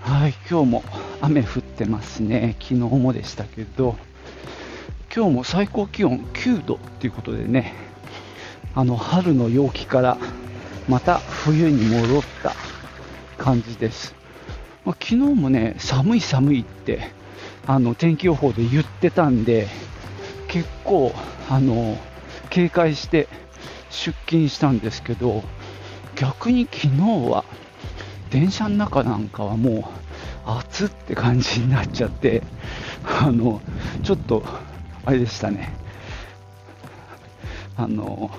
はい、今日も雨降ってますね。昨日もでしたけど、今日も最高気温9度っていうことでね、あの春の陽気からまた冬に戻った感じです。まあ、昨日もね、寒い寒いってあの天気予報で言ってたんで、結構あの警戒して出勤したんですけど、逆に昨日は電車の中なんかはもう暑って感じになっちゃって、あのちょっとあれでしたね、あの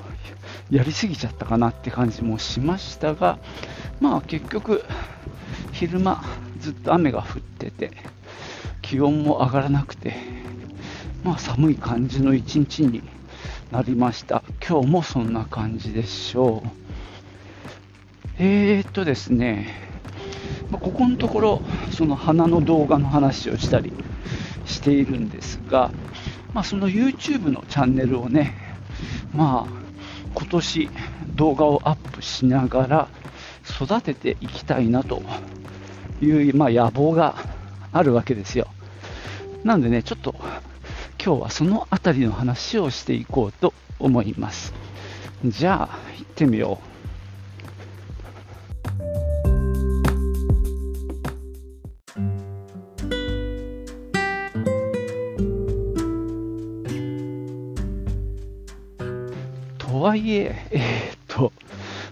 やりすぎちゃったかなって感じもしましたが、まあ結局、昼間ずっと雨が降ってて、気温も上がらなくて、まあ寒い感じの一日になりました。今日もそんな感じでしょう。えーっとですね、まここのところ、その花の動画の話をしたりしているんですが、まあ、その YouTube のチャンネルをね、まあ、今年動画をアップしながら育てていきたいなという、まあ、野望があるわけですよ。なのでね、ちょっと今日はそのあたりの話をしていこうと思います。じゃあ、行ってみよう。とはいえ、えーっと、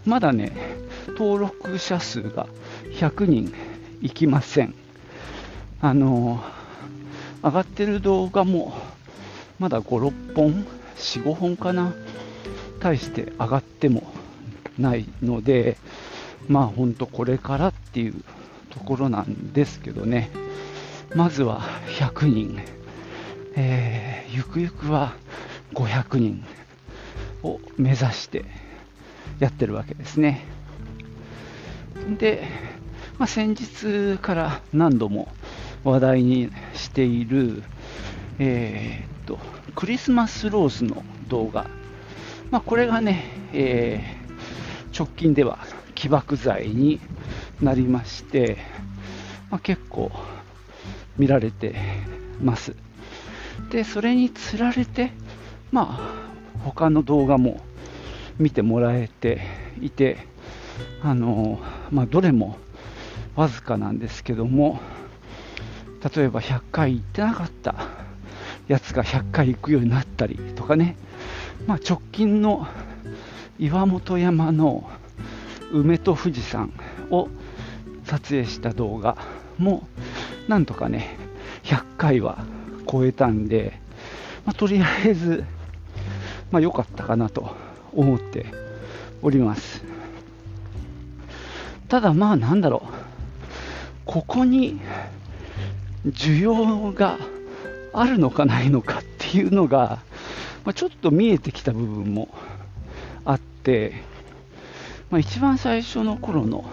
まだね、登録者数が100人いきません。あのー、上がってる動画も、まだ5、6本、4、5本かな、対して上がってもないので、まあ本当これからっていうところなんですけどね、まずは100人、えーゆくゆくは500人、を目指してやってるわけですね。で、まあ、先日から何度も話題にしている、えーっとクリスマスローズの動画、まあ、これがね、えー直近では起爆剤になりまして、まあ、結構見られてます。で、それにつられて、まあ、他の動画も見てもらえていて、あのまあ、どれもわずかなんですけども、例えば100回行ってなかったやつが100回行くようになったりとかね、まあ、直近の岩本山の梅と富士山を撮影した動画もなんとかね100回は超えたんで、まあ、とりあえずまあ良かったかなと思っております。ただまあなんだろう、ここに需要があるのかないのかっていうのが、まあ、ちょっと見えてきた部分もあって、まあ、一番最初の頃の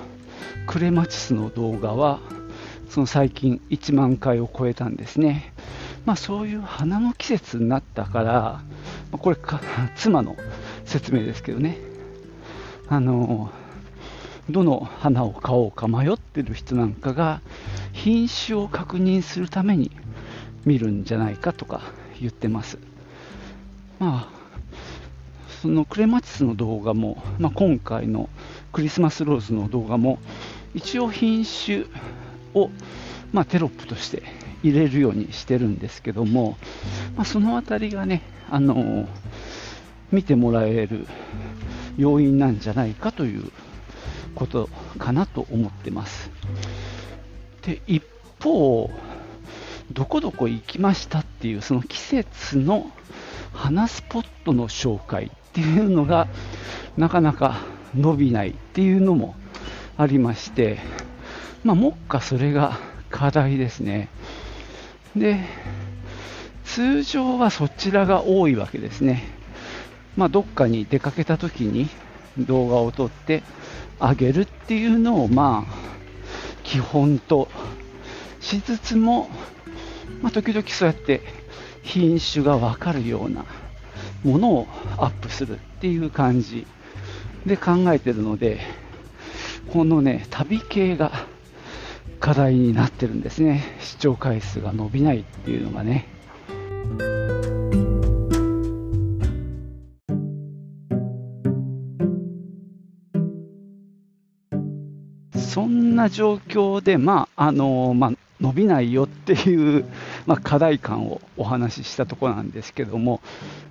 クレマチスの動画は、その最近1万回を超えたんですね。まあそういう花の季節になったから、まこれか妻の説明ですけどね、あのどの花を買おうか迷ってる人なんかが品種を確認するために見るんじゃないかとか言ってます。まあそのクレマチスの動画も、まあ、今回のクリスマスローズの動画も一応品種を、まあ、テロップとして入れるようにしてるんですけども、まあ、そのあたりがね、あの見てもらえる要因なんじゃないかということかなと思ってます。で一方、どこどこ行きましたっていうその季節の花スポットの紹介っていうのがなかなか伸びないっていうのもありまして、まあ、目下それが課題ですね。で、通常はそちらが多いわけですね。まあ、どっかに出かけた時に動画を撮ってあげるっていうのを、まあ、基本としつつも、まあ、時々そうやって品種がわかるようなものをアップするっていう感じで考えてるので、このね、旅系が課題になってるんですね。視聴回数が伸びないっていうのがね。そんな状況で、まああのまあ、伸びないよっていう、まあ、課題感をお話ししたところなんですけども、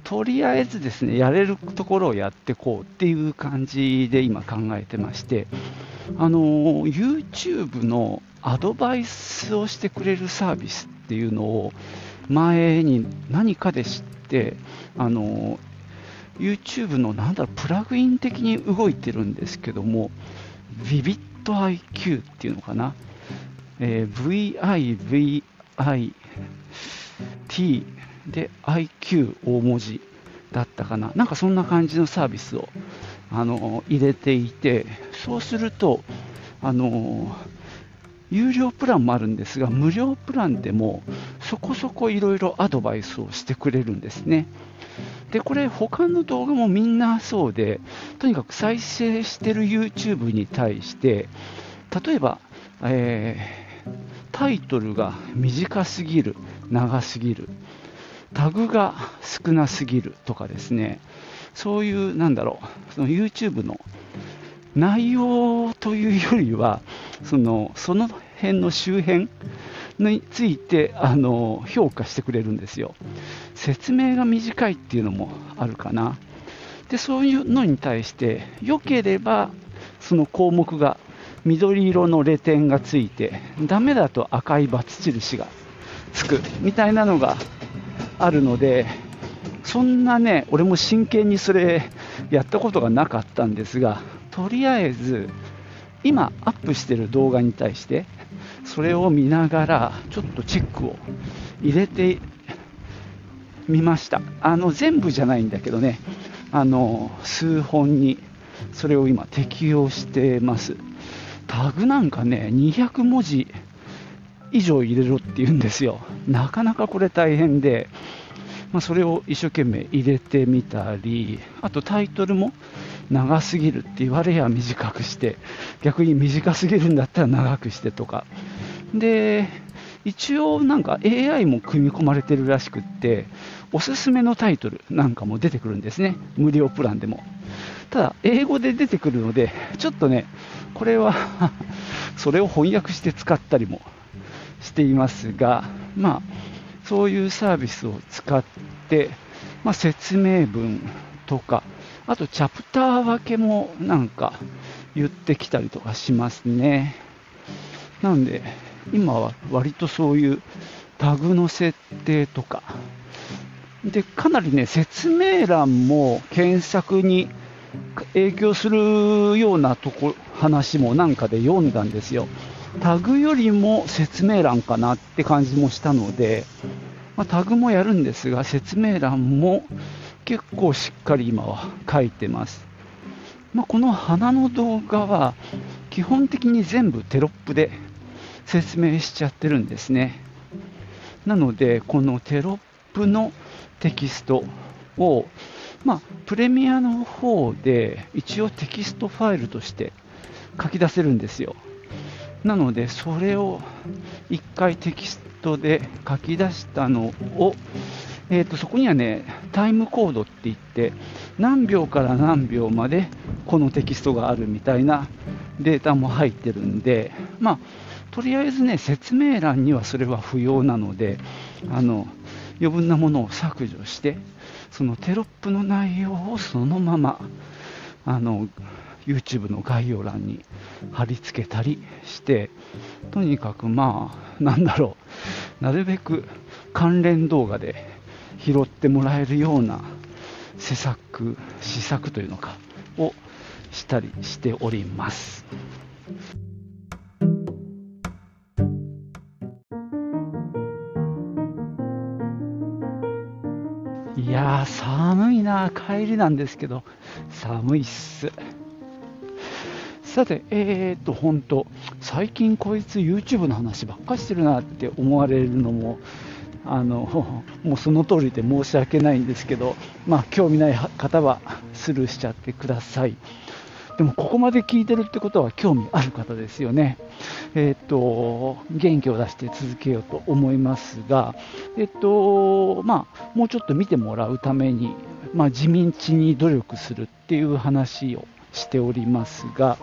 とりあえずですね、やれるところをやっていこうっていう感じで今考えてまして、あの YouTube のアドバイスをしてくれるサービスっていうのを前に何かで知って、あの YouTube のなんだろうプラグイン的に動いてるんですけども、Vivid IQ っていうのかな、えー、VIVIT で IQ 大文字だったかな、なんかそんな感じのサービスをあの入れていて、そうすると、あの有料プランもあるんですが、無料プランでもそこそこいろいろアドバイスをしてくれるんですね。で、これ、他の動画もみんなそうで、とにかく再生してる YouTube に対して、例えば、えー、タイトルが短すぎる、長すぎる、タグが少なすぎるとかですね、そういう、なんだろう、その YouTube の内容というよりは、そのその辺の周辺についてあの評価してくれるんですよ。説明が短いっていうのもあるかな。で、そういうのに対して、良ければその項目が緑色のレ点がついて、ダメだと赤い×印がつくみたいなのがあるので、そんなね、俺も真剣にそれやったことがなかったんですが、とりあえず、今アップしてる動画に対して、それを見ながら、ちょっとチェックを入れてみました。あの、全部じゃないんだけどね、あの、数本にそれを今適用してます。タグなんかね、200文字以上入れろって言うんですよ。なかなかこれ大変で、まあ、それを一生懸命入れてみたり、あとタイトルも長すぎるって言われや短くして、逆に短すぎるんだったら長くしてとか。で、一応なんか AI も組み込まれてるらしくって、おすすめのタイトルなんかも出てくるんですね。無料プランでも。ただ、英語で出てくるので、ちょっとね、これは それを翻訳して使ったりもしていますが、まあ、そういうサービスを使って、まあ、説明文とか、あとチャプター分けもなんか言ってきたりとかしますね。なんで、今は割とそういうタグの設定とか、で、かなりね、説明欄も検索に影響するようなとこ話もなんかで読んだんですよ。タグよりも説明欄かなって感じもしたので、まあ、タグもやるんですが、説明欄も結構しっかり今は書いてます。まあ、この花の動画は基本的に全部テロップで説明しちゃってるんですね。なので、このテロップのテキストをまあ、プレミアの方で一応テキストファイルとして書き出せるんですよ。なので、それを1回テキストで書き出したのを、えー、とそこにはね、タイムコードって言って、何秒から何秒までこのテキストがあるみたいなデータも入ってるんで、まあ、とりあえずね、説明欄にはそれは不要なので、あの余分なものを削除して、そのテロップの内容をそのままあの YouTube の概要欄に貼り付けたりしてとにかくまあなんだろうなるべく関連動画で拾ってもらえるような施策施策というのかをしたりしております。いや、寒いな、帰りなんですけど、寒いっす。さて、えー、っと、本当、最近こいつ YouTube の話ばっかしてるなって思われるのも、あの、もうその通りで申し訳ないんですけど、まあ、興味ない方はスルーしちゃってください。でもここまで聞いてるってことは興味ある方ですよね。えっ、と、元気を出して続けようと思いますが、えっ、と、まあ、もうちょっと見てもらうために、まあ、地道に努力するっていう話をしておりますが、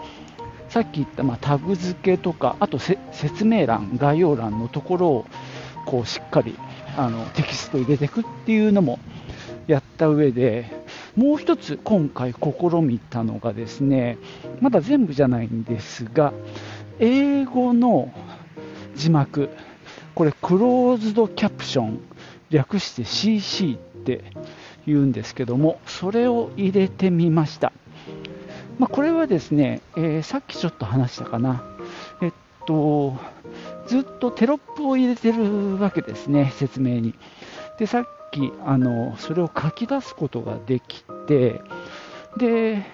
さっき言った、まあ、タグ付けとか、あと説明欄、概要欄のところをこうしっかりあのテキスト入れていくっていうのもやった上で、もう一つ今回試みたのがですね、まだ全部じゃないんですが、英語の字幕、これクローズドキャプション、略して CC って言うんですけども、それを入れてみました。まあ、これはですね、えー、さっきちょっと話したかな。えっと、ずっとテロップを入れてるわけですね、説明に。で、さっきあのそれを書き出すことができてで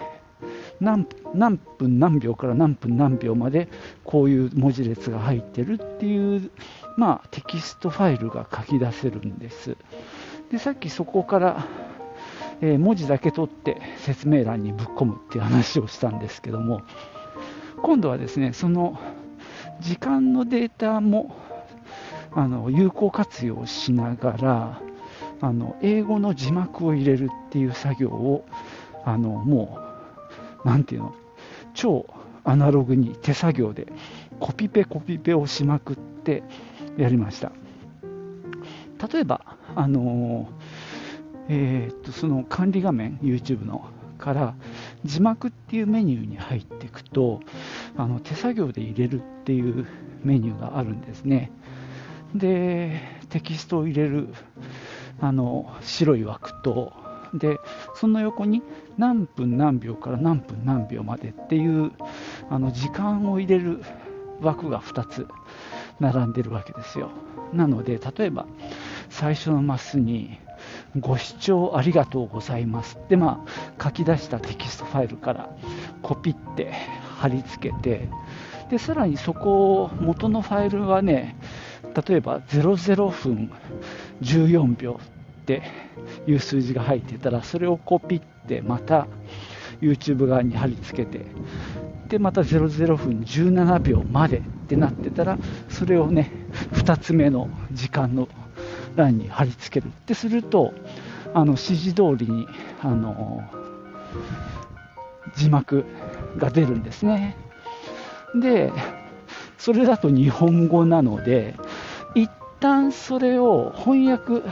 何何分何秒から何分何秒までこういう文字列が入ってるっていう、まあ、テキストファイルが書き出せるんですでさっきそこから、えー、文字だけ取って説明欄にぶっ込むっていう話をしたんですけども今度はですねその時間のデータもあの有効活用しながらあの英語の字幕を入れるっていう作業をあのもう、なんていうの、超アナログに手作業でコピペコピペをしまくってやりました。例えば、あのえー、っとその管理画面、YouTube のから字幕っていうメニューに入っていくとあの手作業で入れるっていうメニューがあるんですね。で、テキストを入れるあの白い枠とでその横に何分何秒から何分何秒までっていうあの時間を入れる枠が2つ並んでるわけですよなので例えば最初のマスにご視聴ありがとうございます。って、まあ、書き出したテキストファイルからコピって貼り付けてでさらにそこを元のファイルはね例えば00分14秒っていう数字が入ってたらそれをコピってまた YouTube 側に貼り付けてでまた00分17秒までってなってたらそれをね2つ目の時間の欄に貼り付けるってするとあの指示通りにあの字幕が出るんですねでそれだと日本語なので一旦それを翻訳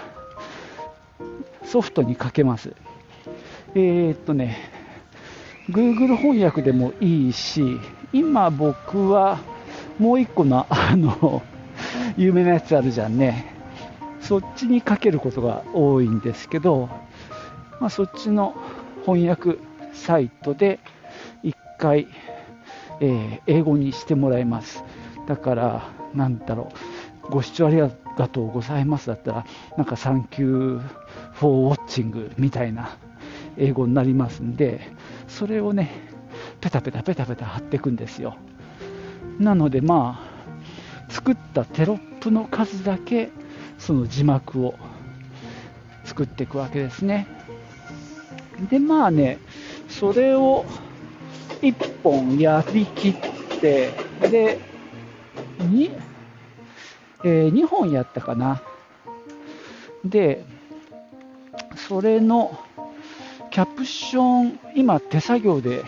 ソフトにかけます。えー、っとね、Google 翻訳でもいいし、今僕はもう一個のあの有名なやつあるじゃんね。そっちにかけることが多いんですけど、まあ、そっちの翻訳サイトで一回、えー、英語にしてもらいます。だから、なんだろう、ご視聴ありがとうございますだったら、なんかサンキューフォーウォッチングみたいな英語になりますんで、それをね、ペタペタペタペタ貼っていくんですよ。なのでまあ、作ったテロップの数だけ、その字幕を作っていくわけですね。で、まあね、それを1本やりきって、で、2、えー、2本やったかな。で、それのキャプション、今手作業で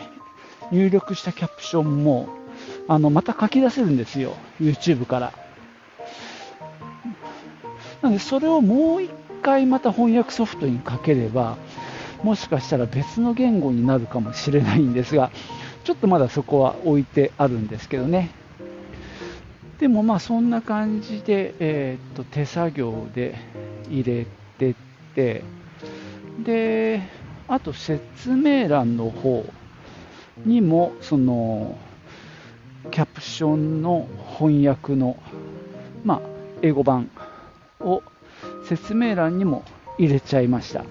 入力したキャプションも、あの、また書き出せるんですよ。YouTube から。なので、それをもう一回また翻訳ソフトにかければ、もしかしたら別の言語になるかもしれないんですが、ちょっとまだそこは置いてあるんですけどね。でもまあそんな感じで、えー、っと手作業で入れてって、で、あと説明欄の方にも、その、キャプションの翻訳の、まあ、英語版を説明欄にも入れちゃいました。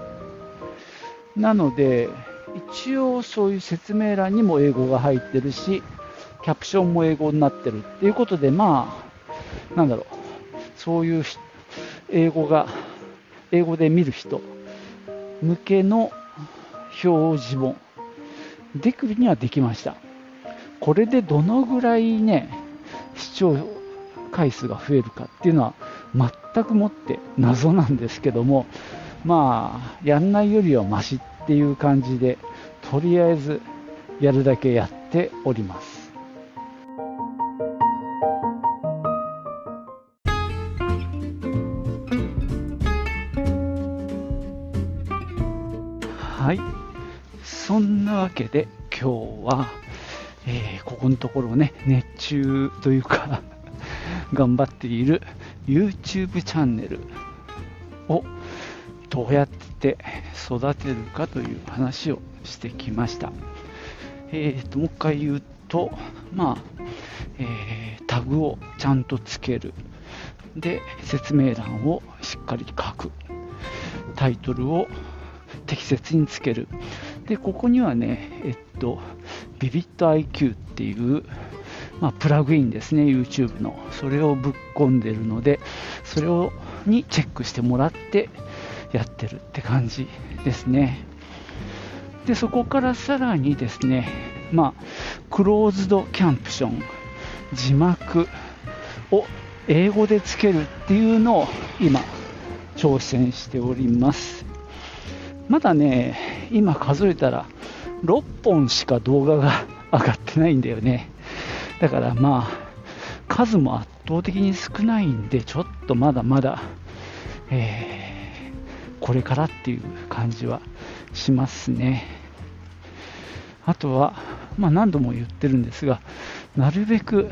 なので、一応そういう説明欄にも英語が入ってるし、キャプションも英語になってるっていうことで、まあ、なんだろう、そういう英語が、英語で見る人向けの表示もできるにはできました。これでどのぐらいね、視聴回数が増えるかっていうのは全くもって謎なんですけども、まあ、やんないよりはマシっていう感じで、とりあえずやるだけやっております。はい。そんなわけで今日は、えー、ここのところね、熱中というか頑張っている YouTube チャンネルをどうやって育てるかという話をしてきました。えーと、もう一回言うと、まあ、えー、タグをちゃんとつける。で、説明欄をしっかり書く。タイトルを適切につける。で、ここにはね、えっと、ビビット IQ っていう、まあ、プラグインですね、YouTube の。それをぶっ込んでるので、それをにチェックしてもらってやってるって感じですね。で、そこからさらにですね、まあ、クローズドキャンプション、字幕を英語でつけるっていうのを今、挑戦しております。まだね、今数えたら6本しか動画が上がってないんだよね。だからまあ、数も圧倒的に少ないんで、ちょっとまだまだ、えー、これからっていう感じはしますね。あとは、まあ、何度も言ってるんですが、なるべく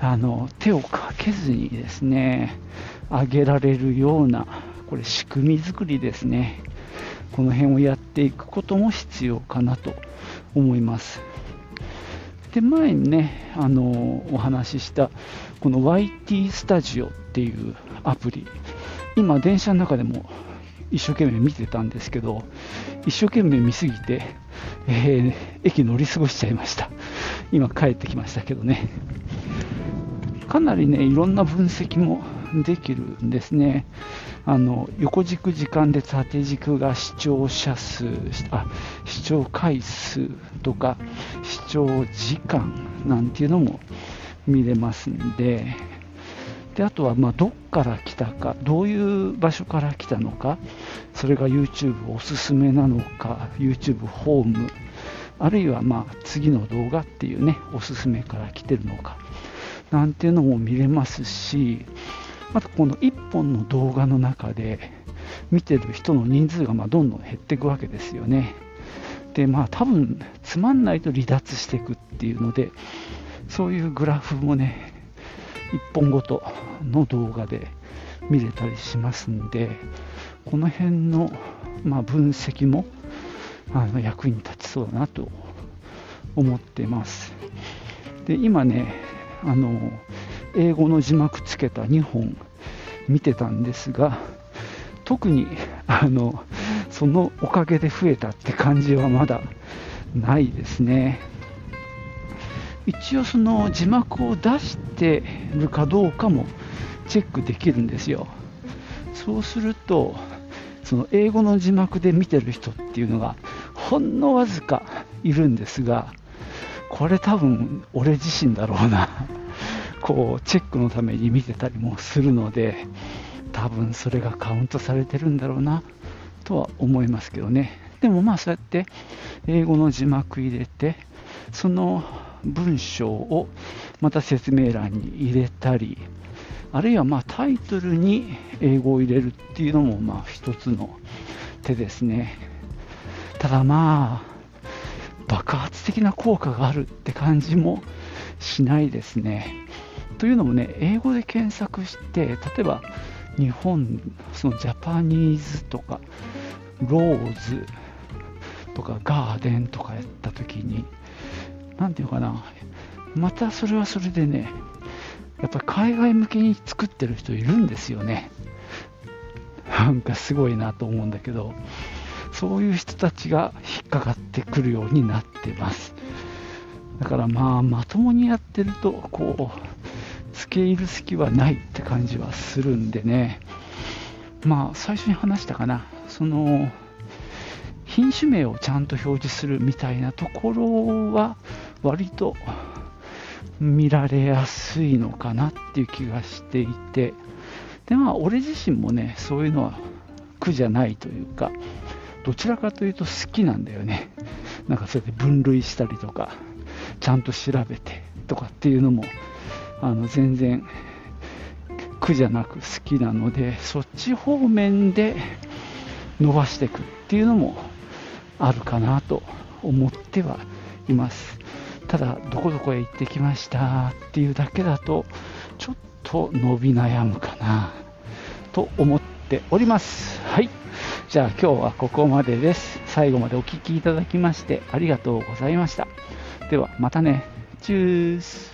あの手をかけずにですね、上げられるような、これ仕組み作りですね。この辺をやっていくことも必要かなと思います。で前にねあのお話ししたこの YT スタジオっていうアプリ。今電車の中でも一生懸命見てたんですけど一生懸命見すぎて、えー、駅乗り過ごしちゃいました。今帰ってきましたけどね。かなりねいろんな分析もできるんですね。あの横軸時間で縦軸が視聴者数あ視聴回数とか視聴時間なんていうのも見れますんで。であとはまどっから来たかどういう場所から来たのかそれが YouTube おすすめなのか YouTube ホームあるいはまあ次の動画っていうねおすすめから来てるのかなんていうのも見れますしまたこの1本の動画の中で見てる人の人数がまどんどん減っていくわけですよね。でまあ多分つまんないと離脱していくっていうのでそういうグラフもね1本ごとの動画で見れたりしますんでこの辺の、まあ、分析もあの役に立ちそうだなと思ってますで今ねあの英語の字幕つけた2本見てたんですが特にあのそのおかげで増えたって感じはまだないですね。一応その字幕を出してるかどうかもチェックできるんですよ。そうするとその英語の字幕で見てる人っていうのがほんのわずかいるんですがこれ多分俺自身だろうな。こうチェックのために見てたりもするので多分それがカウントされてるんだろうなとは思いますけどね。でもまあそうやって英語の字幕入れてその文章をまた説明欄に入れたりあるいはまあタイトルに英語を入れるっていうのもまあ一つの手ですね。ただまあ爆発的な効果があるって感じもしないですね。というのもね、英語で検索して、例えば日本、そのジャパニーズとか、ローズとかガーデンとかやったときに、なんていうかな、またそれはそれでね、やっぱり海外向けに作ってる人いるんですよね。なんかすごいなと思うんだけど、そういう人たちが引っかかってくるようになってます。だからまあ、まともにやってると、こう、付け入る隙はないって感じはするんでね、まあ、最初に話したかな、その、品種名をちゃんと表示するみたいなところは、割と見られやすいのかなっていう気がしていて、でまあ、俺自身もね、そういうのは苦じゃないというか、どちらかというと好きなんだよね。なんかそうやって分類したりとか、ちゃんと調べてとかっていうのも、あの全然苦じゃなく好きなので、そっち方面で伸ばしていくっていうのもあるかなと思ってはいます。ただ、どこどこへ行ってきましたっていうだけだと、ちょっと伸び悩むかなと思っております。はい。じゃあ今日はここまでです。最後までお聴きいただきましてありがとうございました。ではまたね。チュース。